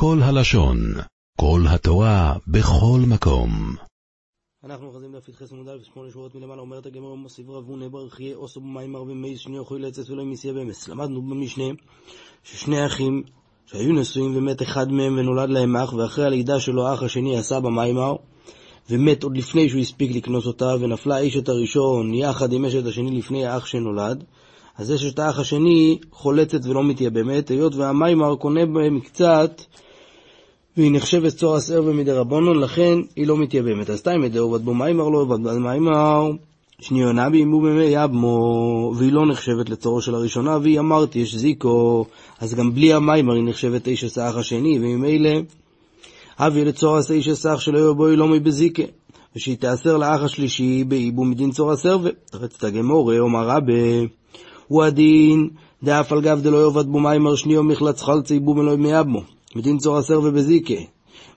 כל הלשון, כל התורה, בכל מקום. אנחנו אוחזים דף י"ח עמוד א' שמונה שורות מלמעלה אומרת הגמרא מוסיף רב הונא ברך יהיה אוסו במים הרבה מייס שני אוכלי לצס ולא מסיה במס. למדנו במשנה ששני אחים שהיו נשואים ומת אחד מהם ונולד להם אח ואחרי הלידה שלו האח השני עשה במיימר ומת עוד לפני שהוא הספיק לקנוס אותה ונפלה האשת הראשון יחד עם אשת השני לפני האח שנולד אז אשת האח השני חולצת ולא מתייבמת היות והמיימר קונה בהם קצת והיא נחשבת צור הסרבה מדי רבונון, לכן היא לא מתייבמת. אז תאי מדאו עובד בו מיימר לא עובד בו מיימר, שניונה בימו במי יבמו, והיא לא נחשבת לצורו של הראשונה, והיא אמרתי, יש זיקו, אז גם בלי המיימר היא נחשבת איש הסאח השני, וממילא, אבי לצור עשה איש הסאח שלא יהיו בו לא מבזיקה, ושהיא תיאסר לאח השלישי באיבו מדין צור הסרבה. תחץ תגמורה, אומר רבה, הוא הדין, דאף על גב דלא יעבד בו מיימר שניו מחלץ חלצי איבו מלוי מייבמו. מדין צור הסר ובזיקה.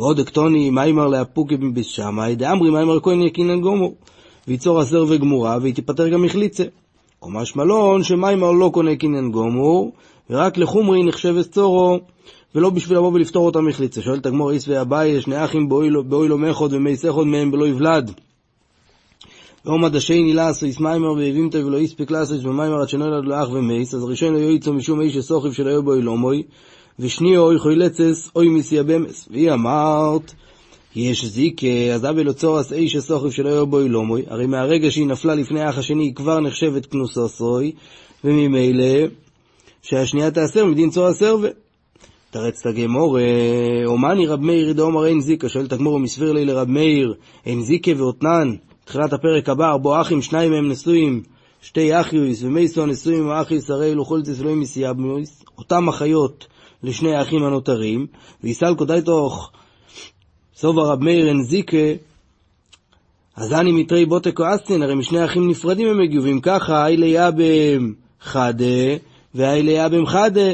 ועוד אקטוני מיימר לאפוקי בשמאי, דאמרי מיימר כהן יקינן גומור. ויצור הסר וגמורה, והיא תיפטר גם מחליצה. או משמלון שמיימר לא קונה קינן גומור, ורק לחומרי נחשבת צורו, ולא בשביל לבוא ולפתור אותה מחליצה. שואל תגמור איס ואביי, שני אחים באוי לו מחוד ומי סחוד מהם בלא יבלד. ואומא דשייני לעשו איס מיימר והבימתו ולא יספיק לעשו איס במיימר עד שנולד לו אח ומייס, אז הראשון לא יועיצו משום איש שסוכיב שלא יהיו בו אילומוי, ושני אוי חוילצס אוי מסיה במס. והיא אמרת, יש זיקה, אז אבי לוצורס איש הסוכב שלא יהיו בו אילומוי, הרי מהרגע שהיא נפלה לפני האח השני היא כבר נחשבת כנוסוסוי, וממילא שהשנייה תאסר מדין צור הסרבה. תרץ הגמור, אומני רב מאיר דאמר אין זיקה, שואל את הגמור מסביר לי לרב מאיר, אין זיקה ואותנן, תחילת הפרק הבא, ארבו אחים, שניים מהם נשואים, שתי אחיוס ומייסו נשואים עם הרי לא חולצס אלוהים מסייבנויס, אותם אחיות לשני האחים הנותרים, ויסל קודאי תוך. סובה רב מאיר אין זיקה, אז אני מתרי בוטה כועסטין, הרי משני האחים נפרדים הם הגיעו, ואם ככה, איילי אבם חדה, ואיילי אבם חדה,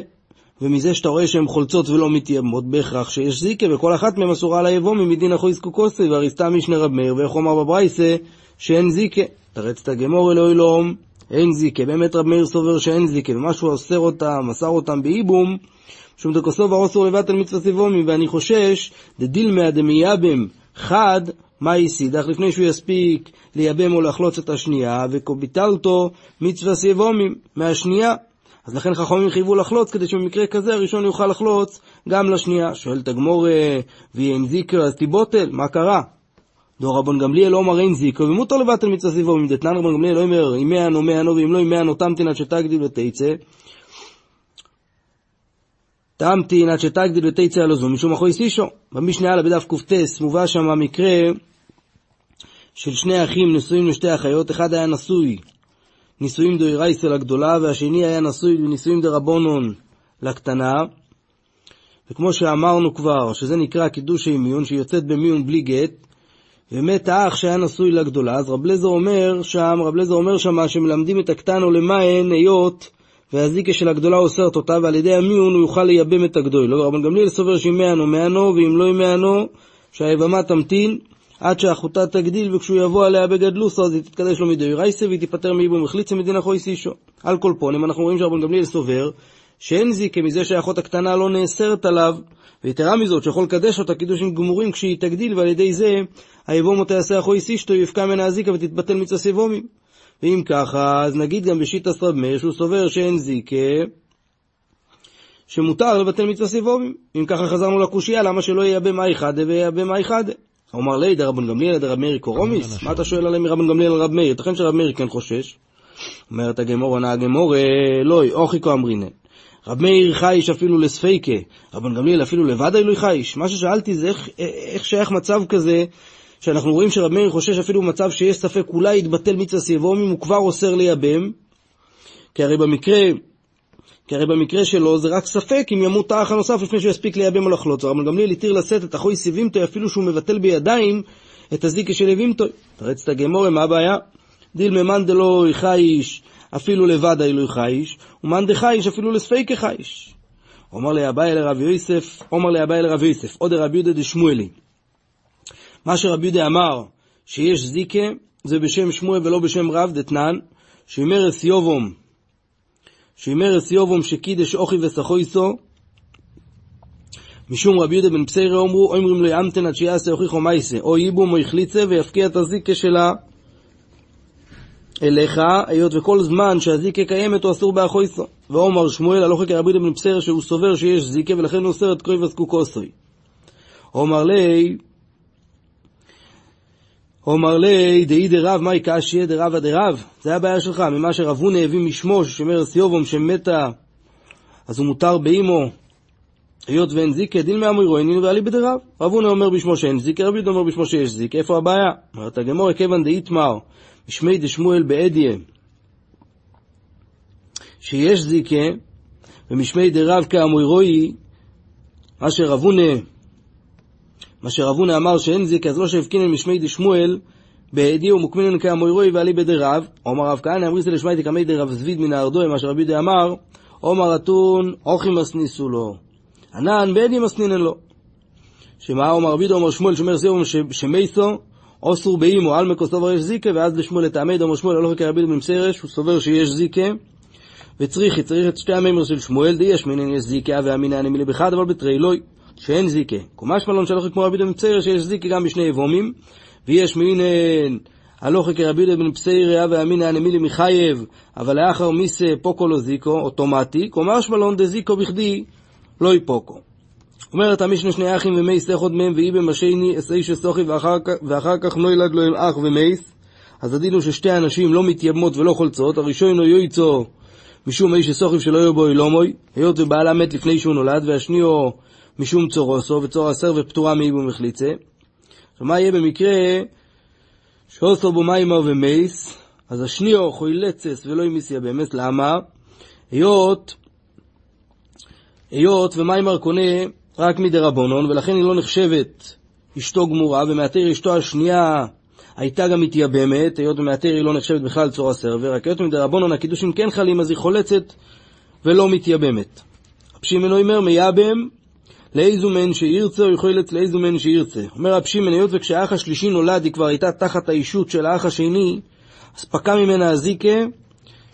ומזה שאתה רואה שהן חולצות ולא מתיימות, בהכרח שיש זיקה, וכל אחת מהן אסורה ליבוא ממדין אחוי סקוקוסי, והרי סתם משנה רב מאיר, ואיך הוא אמר בברייסה, שאין זיקה. תרץ את הגמור אלוהי לום, אין זיקה. באמת רב מאיר סובר שאין זיקה, ומה שהוא אוסר אותם, אסר אותם באיבום, שום דקוסו ואוסור לבטל מצווה סיבומי, ואני חושש, דדילמא דמייבם חד, מה יסידך, לפני שהוא יספיק לייבם או לחלוץ את השנייה, וכוביטלתו מצווה סיבומים מהשנייה. אז לכן חכמים חייבו לחלוץ, כדי שבמקרה כזה הראשון יוכל לחלוץ גם לשנייה. שואל תגמור, ואין זיקר, אז תיבוטל, מה קרה? דור רבון גמליאל אומר אין זיקר, ומותר לבטל מצווה סיבומים. דתנן רבון גמליאל אומר, אם מהנו מהנו, ואם לא אם מהנו תמתין עד שתגדיל ותצא. תמתין עד שתגדיל ותצא על הזו, משום אחוי סישו. במשנה הלאה בדף קט מובא שם המקרה של שני אחים נשואים לשתי אחיות, אחד היה נשוי נישואים דאורייסה לגדולה, והשני היה נשוי בנישואים דרבונון לקטנה. וכמו שאמרנו כבר, שזה נקרא קידושי מיון, שהיא יוצאת במיון בלי גט, ומת האח שהיה נשוי לגדולה, אז רב לזר אומר שם, רב לזר אומר שם שמלמדים את הקטנו למען היות והזיקה של הגדולה אוסרת אותה, ועל ידי המיון הוא יוכל לייבם את הגדול. לא, רבן גמליאל סובר שאם מענו מענו, ואם לא מענו, שהיבמה תמתין עד שאחותה תגדיל, וכשהוא יבוא עליה בגדלוסו, אז היא תתקדש לו מדי רייסה, והיא תיפטר מאיבום החליצה מדין חוי סישו. על כל פונים, אנחנו רואים שרבן גמליאל סובר שאין זיקה מזה שהאחות הקטנה לא נאסרת עליו, ויתרה מזאת, שיכול לקדש אותה קידושים גמורים כשהיא תגדיל, ועל ידי זה היבום אותה יעשה החוי סישתו, יפקע ממנה הזיקה ותתבטל מצווה סיבומים. ואם ככה, אז נגיד גם בשיטת רב מאיר שהוא סובר שאין זיקה, שמותר לבטל מצווה סיבובים. אם ככה חזרנו לקושייה, למה שלא יהיה במאי חדה ויהיה מאי חדה? אמר לי, דרבן גמליאל דרב מאיר קורומיס? מה אתה שואל עליהם מרבן גמליאל לרב מאיר? ייתכן שרב מאיר כן חושש. אומרת הגמרא, ענה הגמרא, לא, הכי קאמרינן. רבי מאיר חייש אפילו לספיקא, רבן גמליאל אפילו לוודאי לא חייש. מה ששאלתי זה איך, איך שייך מצב כזה שאנחנו רואים שרבי מאיר חושש אפילו במצב שיש ספק אולי יתבטל מצווה יבמים, הוא כבר אוסר לייבם, כי הרי במקרה, כי הרי במקרה שלו זה רק ספק אם ימות האח הנוסף לפני שהוא יספיק לייבם או לחלוץ. רבן גמליאל התיר לשאת את אחות יבימתו אפילו שהוא מבטל בידיים את הזיקה של יבימתו. תרץ את הגמורה, מה הבעיה? דילמה מאן דלא חייש אפילו לבד אילוי חייש, ומאן דחייש אפילו לספיקה חייש. אומר לי אביי לרב יוסף, אומר לי אביי לרב יוסף, עוד רבי יהודה דשמואלי. מה שרבי יהודה אמר, שיש זיקה, זה בשם שמואל ולא בשם רב דתנן, שימרס יובום, שימרס יובום שקידש אוכי וסחויסו, משום רבי יהודה בן פסיירה אומרו, אומרים לו ימתן עד שיעשה הוכיחו מייסה, או ייבום או יחליצה ויפקיע את הזיקה שלה אליך, היות וכל זמן שהזיקה קיימת הוא אסור באחויסו. ואומר שמואל הלוך כרבי יהודה בן פסיירה שהוא סובר שיש זיקה ולכן הוא אוסר את קרוי וזקוקוסוי. אומר לי, אומר לי, דאי דרב, מהי קשיא דרבא דרב? זה הבעיה שלך, ממה שרב הונא הביא משמו, ששומר סיובום שמתה, אז הוא מותר באימו, היות ואין זיקה, דין מאמורו, אינינו ועלי בדרב. רב הונא אומר בשמו שאין זיקה, רבי יהודה אומר בשמו שיש זיקה, איפה הבעיה? אומרת הגמור, כיוון דאיתמר, משמי דשמואל באדיה, שיש זיקה, ומשמי דרב כאמוירוי, מה שרב הונא מה שרב הונא אמר שאין זיקה, אז לא שהבקינן משמי דשמואל, בעדי ומוקמינן כאמוירוי ועלי בדרב, אומר רב כהנא אמריסא לשמייתי כמי דרב זביד מן הארדוי, מה שרבי יהודה אמר, עומר אתון אוכי מסניסו לו, ענן בעדי מסנינן לו. שמה אומר רבי יהודה אומר שמואל שומר סיום שמייסו, אוסור באימו, על מקוסו ויש זיקה, ואז לשמואל לטעמי דומו שמואל הלוך כרבי יהודה במסרש, הוא סובר שיש זיקה, וצריכי, צריך את שתי המימר של שמואל, די יש מינן יש זיקה, ואמינן אני בחד, אבל בתרי לוי. שאין זיקה. קומש מלון שהלוכי כמו רבי בן פסייר שיש זיקה גם בשני אבומים, ויש מינן הלוכי כרבי בן פסייר ואמינא הנמילי מחייב, אבל לאחר מיסה פוקו לא זיקו, אוטומטי, קומש מלון דזיקו בכדי לא יפוקו. אומרת המשנה שני אחים ומייס אחד מהם ואי במשני אסאי שסוכי ואחר כך נוילד לו עם אח ומייס אז הדין הוא ששתי אנשים לא מתייבמות ולא חולצות, הראשון הוא יויצו משום איש שסוכיב שלא יהיו בו אילומוי, היות ובעלה מת לפני שהוא נולד, והשני הוא משום צורוסו, וצור הסר ופטורה מאיבו מחליצה. עכשיו מה יהיה במקרה שעושו בו מיימר ומייס, אז השניאו חוילצס ולא ימיסיה במס, למה? היות, היות ומיימר קונה רק מדרבנון, ולכן היא לא נחשבת אשתו גמורה, ומאתר אשתו השנייה הייתה גם מתייבמת, היות ומאתר היא לא נחשבת בכלל צור הסרבר, רק היות מדרבנון הקידושים כן חלים, אז היא חולצת ולא מתייבמת. רב שמעון אומר מייבם לאיזו מן שירצה, או יכולת לאיזו מן שירצה. אומר רב שמעון, היות וכשהאח השלישי נולד, היא כבר הייתה תחת האישות של האח השני, אז פקע ממנה הזיקה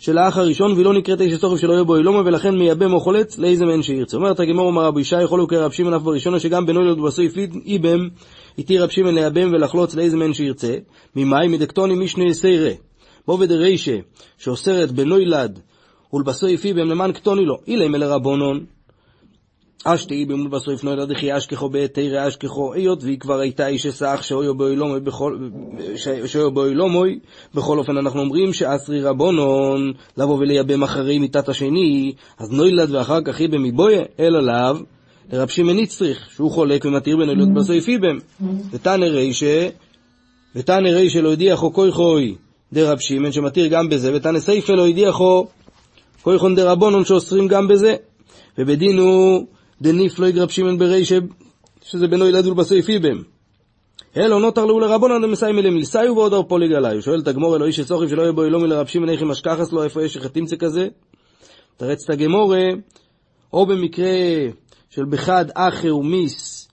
של האח הראשון, והיא לא נקראת איש הסוכף שלא יהיה בו אילומה, ולכן מייבם או חולץ לאיזה מן שירצה. אומרת הגמור, אמר רבי ישי, יכול לקרוא רב שמעון אף בראשונה, שגם בנוילוד ובסויף איבם, התיר רב שמעון לייבם ולחלוץ לאיזה מן שירצה. ממאי מדקטוני משנה סיירה. בו ודרישה, שאוסרת בנוילד ולבסויף איבם למען קטוני לו. אילי מלרבונון. אשתי במול בסויף נוידא דכי אשכחו בתרא אשכחו, היות והיא כבר הייתה איש אסך שאויו באוילומוי שאויו באוילומוי, בכל אופן אנחנו אומרים שאסרי רבונון לבוא ולייבם אחרי מיתת השני, אז נוילד ואחר כך איבם מבויה, אלא לאו, לרב שמעון נצטריך, שהוא חולק ומתיר בנוילד בסויף איבם. ותנא רישא, ותנא רישא לא הדיחו כוי חוי דרב שמעון שמתיר גם בזה, ותנא סייפא לא הדיחו כוי חון דרבונון שאוסרים גם בזה. ובדין הוא דניף לא יגרב שמן ברישב, שזה בנו ילדו בסעיפי בהם. אלו נותר לו לרבונן דמסיים אליהם ליסאיו ועוד אור פוליג עליו. שואל את הגמור אלוהי שצוריב שלא יהיה בו אילומי לרב שמעון איך משכחס לו, איפה יש חתימצה כזה? תרץ את הגמורה, או במקרה של בחד אחר ומיס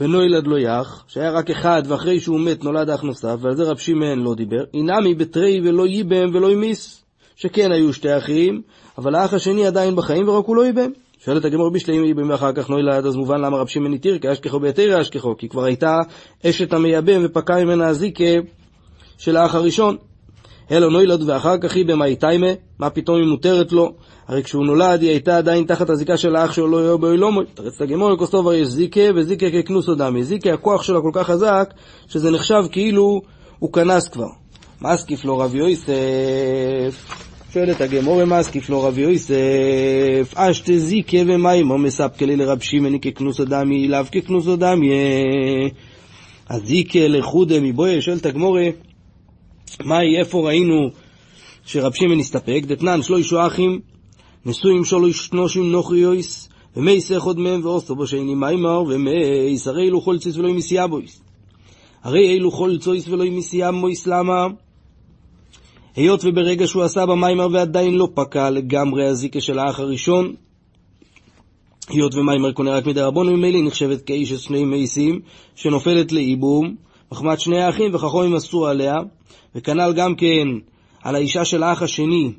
ונוילד לא יח, שהיה רק אחד ואחרי שהוא מת נולד אח נוסף, ועל זה רב שמעון לא דיבר, אינמי בתרי ולא ייבם ולא ימיס, שכן היו שתי אחים, אבל האח השני עדיין בחיים ורק הוא לא ייבם. שואלת הגמור בשלעים איבם ואחר כך נוילד, אז מובן למה רב שמעון התיר כאשכחו ביתר אשכחו, כי כבר הייתה אשת המייבם ופקע ממנה הזיקה של האח הראשון. אלו נוילד ואחר כך היא במאי תיימה, מה פתאום היא מותרת לו? הרי כשהוא נולד היא הייתה עדיין תחת הזיקה של האח שלו לא יהיה באילומו. תרץ הגמור לכוסטובר יש זיקה וזיקה ככנוסו דמי. זיקה הכוח שלה כל כך חזק, שזה נחשב כאילו הוא כנס כבר. מסקיף לו רב יוסף שואלת הגמור מסקיף לו רב יוסף, אשתה זיקה ומיימו מספקלי לרב שמעני ככנוסו דמי, לאו ככנוסו דמי. הזיקה לחודה מבויה, שואלת הגמורה, מהי, איפה ראינו שרב שמעון הסתפק? דתנן שלושה אחים, נשואים שלוש נושים נוכריויס, ומי סחוד מהם ועושו בו שאיני מיימר, ומי הרי אלו חולציס ולא ימיסיה בויס. הרי אלו חולצויס ולא ימיסיה מויס, למה? היות וברגע שהוא עשה במיימר ועדיין לא פקע לגמרי הזיקה של האח הראשון, היות ומיימר קונה רק מדי רבון, ממילא נחשבת כאיש של שני מייסים, שנופלת לאיבום, מחמת שני האחים וחכמים אסור עליה, וכנ"ל גם כן על האישה של האח השני,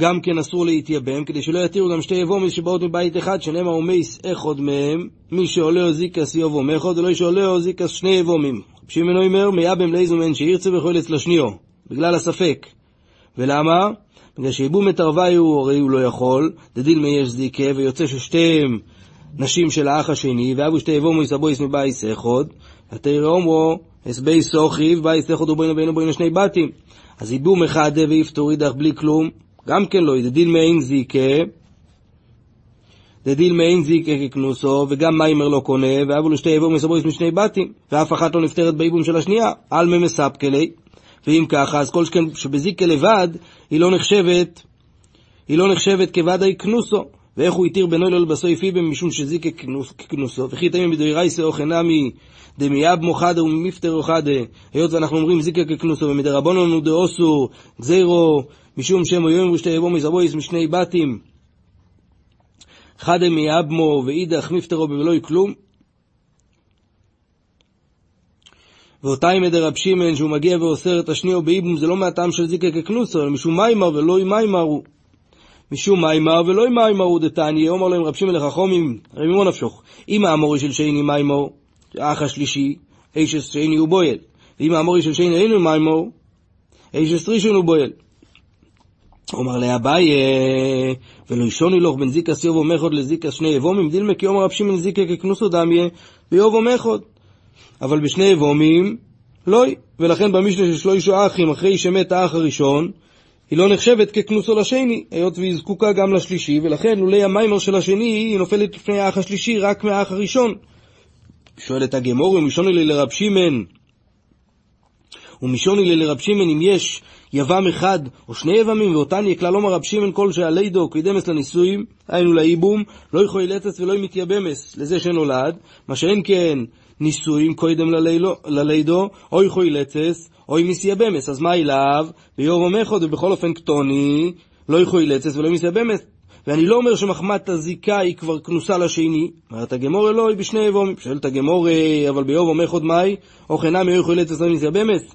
גם כן אסור להתייבם, כדי שלא יתירו גם שתי יבומיס שבאות מבית אחד, שנאמר ומייס אחד מהם, מי שעולה או זיקס יבום אחד, ולא שעולה או זיקס שני יבומים. שמעון אומר, מייבם לאיזו מן שירצה ויכול אצל השניו, בגלל הספק. ולמה? בגלל שיבום את ערוויו הרי הוא לא יכול, דדיל מי יש זיקה, ויוצא ששתיהם נשים של האח השני, ואבו שתי יבומיס הבויס מבייס אחד, ותראה אומרו, הסבי סוכיב, בייס אחד ובינו ובינו ובינו שני בתים. אז ייבום אחד ויפטור אידך בלי כלום, גם כן לא, דדיל מעין זיקה, דדיל מעין זיקה ככנוסו, וגם מיימר לא קונה, ואבו לו שתי יבום מסבויס משני בתים, ואף אחת לא נפטרת באיבום של השנייה, על ממספקלי. ואם ככה, אז כל שכן שבזיקה לבד, היא לא נחשבת, היא לא נחשבת כוודאי כנוסו. ואיך הוא התיר בנו לו לבסוי פיבם משום שזיקה כנוסו, וכי תמים בדוי רייסה או חנמי דמיאב מוחדה וממפטר אוחדה, היות ואנחנו אומרים זיקה ככנוסו, ומדרבנון דאוסו גזירו משום שם היום ושתי יבוא מזבויס משני בתים, חדה מאבמו ואידך מפטרו בבלוי כלום. ואותה עם רב שמעון שהוא מגיע ואוסר את השניאו באיבום זה לא מהטעם של זיקה ככנוסו, אלא משום מיימר ולא עם מיימרו. משום מיימר ולא עם מיימרו דתניא, אומר להם רב שמעון לחכומים, הרי ממו נפשוך, אם האמורי של שני מיימור, האח השלישי, איש שני הוא בויל, ואם האמורי של שני אינו מיימור, איש ראשון הוא בויל. אומר לאביי, ולא ישוני לך בין זיקה סיובו מחוד לזיקה שני אבומים, דילמה כי אומר רב שמעון זיקה ככנוסו דמיה ביובו מחוד. אבל בשני אבומים, לא, ולכן במשנה של שלוש אחים, אחרי שמת האח הראשון, היא לא נחשבת ככנוסו לשני, היות והיא זקוקה גם לשלישי, ולכן לולי המיימר של השני היא נופלת לפני האח השלישי רק מהאח הראשון. שואלת הגמור, ומשוני לי לרב שמעון, ומשוני לי לרב שמעון אם יש יבם אחד או שני יבמים, ואותן יקלל אומר רב שמעון כל שעלידו קידמס לנישואים, היינו לאיבום, לא יכול לצס ולא מתייבמס לזה שנולד, מה שאין כן נישואים קודם ללידו, או יכול לצס, או מסייבמס, אז מה אליו? ביום אחד ובכל אופן קטוני, לא יכול לצס ולא מסייבמס. ואני לא אומר שמחמת הזיקה היא כבר כנוסה לשני, אומרת הגמור אלוהי בשני אבומים. שואלת הגמור, אבל ביום אחד מאי, או חינם יוכי לצס לא מסייבמס,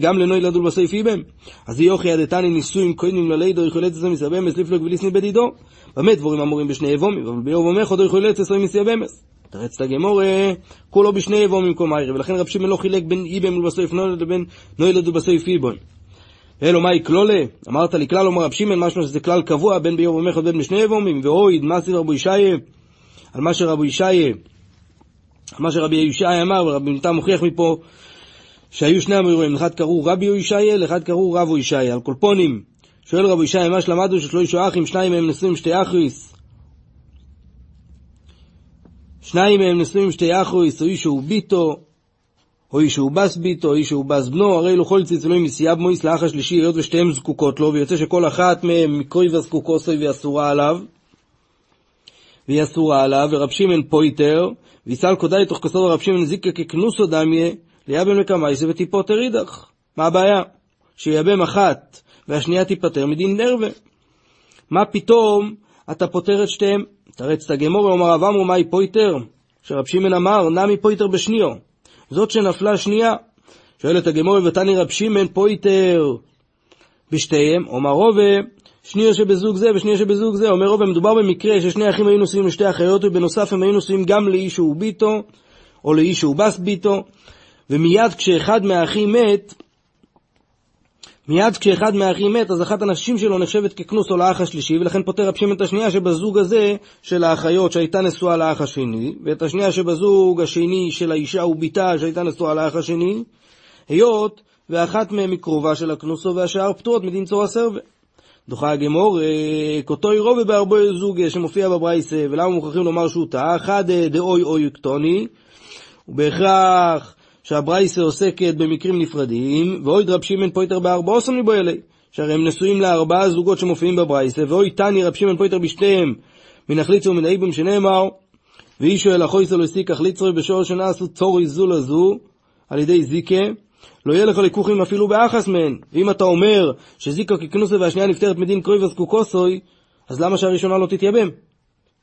גם לנוי לדול בסעיף איבם. אז יוכי עדתני נישואים קודם ללידו יכול לצס לא מסייבמס, לפלוג וליסני בדידו. באמת דבורים אמורים בשני אבומים, אבל ביום אחד יכול לצס לא מסייבמס. תרץ את הגמור, כולו בשני אבומים במקום איירי, ולכן רב שמעון לא חילק בין איבם ובסעיף נוילד לבין נוילד ובסעיף איבון. אלו מהי כלולה? אמרת לי כלל אומר רב שמעון, משמע שזה כלל קבוע בין ביום ומחד בין בשני אבומים, ואויד, מה סיב רבו ישעיה? על מה שרבו ישעיה, על מה שרבי ישעיה אמר, ורבי נתם מוכיח מפה שהיו שני אמירואים, לאחד קראו רבי ישעיה, לאחד קראו רבו ישעיה, על קולפונים. שואל רבו ישעיה, מה שלמדו ששלושה אחים, שניים מהם נשואים שתי אחריס, שניים מהם נשואים שתי אחויס, או איש הוא ביטו, או איש הוא בס ביטו, או איש הוא בס בנו, הרי לו כל ציצלוי מסייב מויס לאח השלישי, היות ושתיהם זקוקות לו, ויוצא שכל אחת מהם מקרוי וזקוקוסוי והיא אסורה עליו, והיא אסורה עליו, ורב שמעון פויטר, ויסל קודאי תוך כסוד רב שמעון זיקה ככנוסו דמיה, ליאבן מקמייסה וטיפוטר אידך. מה הבעיה? שייבם אחת, והשנייה תיפטר מדין ערווה. מה פתאום אתה פוטר את שתיהם? תרץ את הגמרא, אומר רב עמרם מאי פוטר? שרבי שמעון אמר, נמי פוטר בשניה. זאת שנפלה שנייה. שואלת הגמרא, והתניא רבי שמעון פוטר בשתיהם, אומר רובה, שנייה שבזוג זה ושנייה שבזוג זה. אומר רובה, מדובר במקרה ששני אחים היו נשואים לשתי אחיות, ובנוסף הם היו נשואים גם לאישה וביתה, או לאיש שהוא בס ביטו, ומיד כשאחד מהאחים מת, מיד כשאחד מהאחים מת, אז אחת הנשים שלו נחשבת ככנוסו לאח השלישי, ולכן פוטר רב שמעון את השנייה שבזוג הזה של האחיות שהייתה נשואה לאח השני, ואת השנייה שבזוג השני של האישה וביתה שהייתה נשואה לאח השני, היות ואחת מהן היא קרובה של הכנוסו והשאר פטורות מדין צור הסרבה. דוחה הגמור, כותוי רובה בהרבה זוג שמופיע בברייסה, ולמה מוכרחים לומר שהוא טעה? אחד דאוי אוי קטוני, ובהכרח שהברייתא עוסקת במקרים נפרדים, והא רבי שמעון פוטר בארבעתן מיבעי ליה, שהרי הם נשואים לארבעה זוגות שמופיעים בברייתא, והא תניא רבי שמעון פוטר בשתיהן, מן החליצה ומן הייבום שנאמר, ואישה אל אחותה לא תיקח לצרור, בשעה שנעשו צרות זו לזו, על ידי זיקה, לא יהיה לך לקוחים אפילו באחת מהן. ואם אתה אומר שזיקה ככנוסה והשנייה נפטרת מדין קרובת זקוקתו, אז למה שהראשונה לא תתייבם?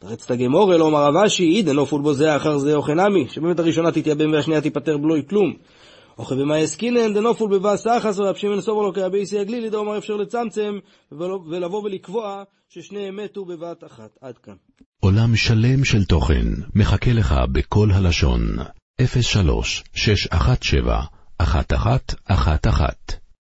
תרץ את הגמור, אלא אומר רבשי, עידן נופול בו זה אחר זה או חנמי, שבאמת הראשונה תתייבם והשנייה תיפטר בלוי כלום. אוכל במה יסקינן דנופול בבא סחס ורב שמעון סובר לו כרבי יסי הגלילי דאמר אפשר לצמצם ולבוא ולקבוע ששניהם מתו בבת אחת. עד כאן. עולם שלם של תוכן מחכה לך בכל הלשון, 03 617 1111